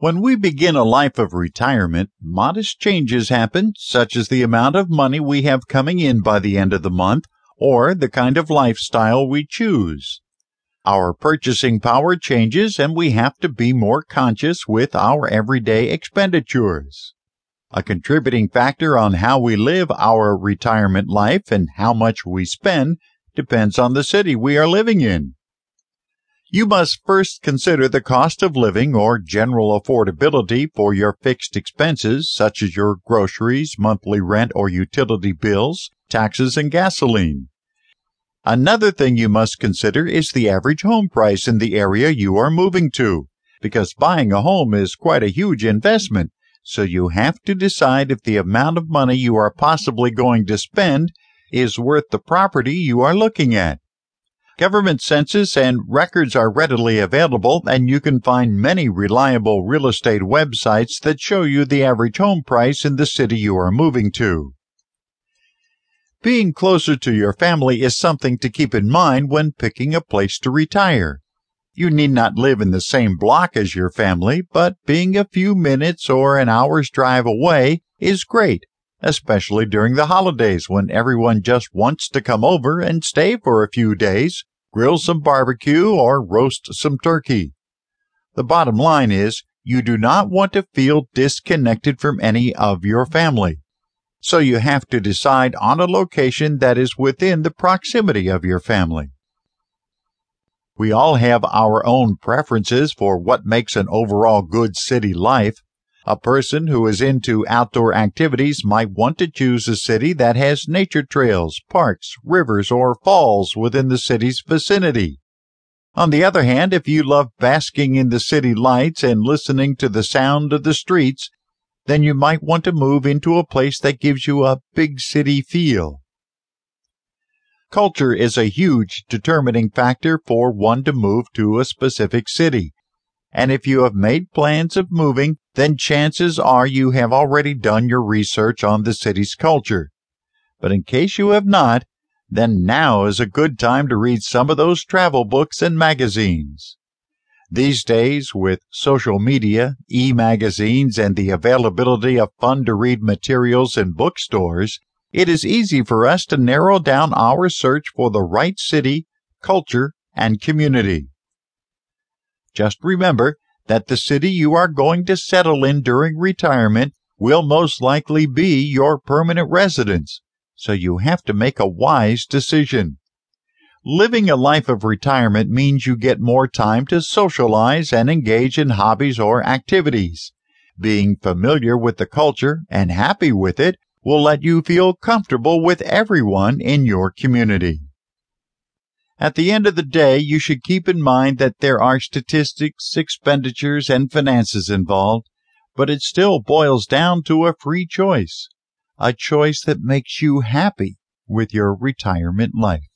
When we begin a life of retirement, modest changes happen, such as the amount of money we have coming in by the end of the month or the kind of lifestyle we choose. Our purchasing power changes and we have to be more conscious with our everyday expenditures. A contributing factor on how we live our retirement life and how much we spend depends on the city we are living in. You must first consider the cost of living or general affordability for your fixed expenses, such as your groceries, monthly rent or utility bills, taxes, and gasoline. Another thing you must consider is the average home price in the area you are moving to, because buying a home is quite a huge investment, so you have to decide if the amount of money you are possibly going to spend is worth the property you are looking at. Government census and records are readily available, and you can find many reliable real estate websites that show you the average home price in the city you are moving to. Being closer to your family is something to keep in mind when picking a place to retire. You need not live in the same block as your family, but being a few minutes or an hour's drive away is great, especially during the holidays when everyone just wants to come over and stay for a few days grill some barbecue, or roast some turkey. The bottom line is you do not want to feel disconnected from any of your family. So you have to decide on a location that is within the proximity of your family. We all have our own preferences for what makes an overall good city life, a person who is into outdoor activities might want to choose a city that has nature trails, parks, rivers, or falls within the city's vicinity. On the other hand, if you love basking in the city lights and listening to the sound of the streets, then you might want to move into a place that gives you a big city feel. Culture is a huge determining factor for one to move to a specific city. And if you have made plans of moving, then chances are you have already done your research on the city's culture. But in case you have not, then now is a good time to read some of those travel books and magazines. These days, with social media, e-magazines, and the availability of fun to read materials in bookstores, it is easy for us to narrow down our search for the right city, culture, and community. Just remember that the city you are going to settle in during retirement will most likely be your permanent residence, so you have to make a wise decision. Living a life of retirement means you get more time to socialize and engage in hobbies or activities. Being familiar with the culture and happy with it will let you feel comfortable with everyone in your community. At the end of the day, you should keep in mind that there are statistics, expenditures, and finances involved, but it still boils down to a free choice, a choice that makes you happy with your retirement life.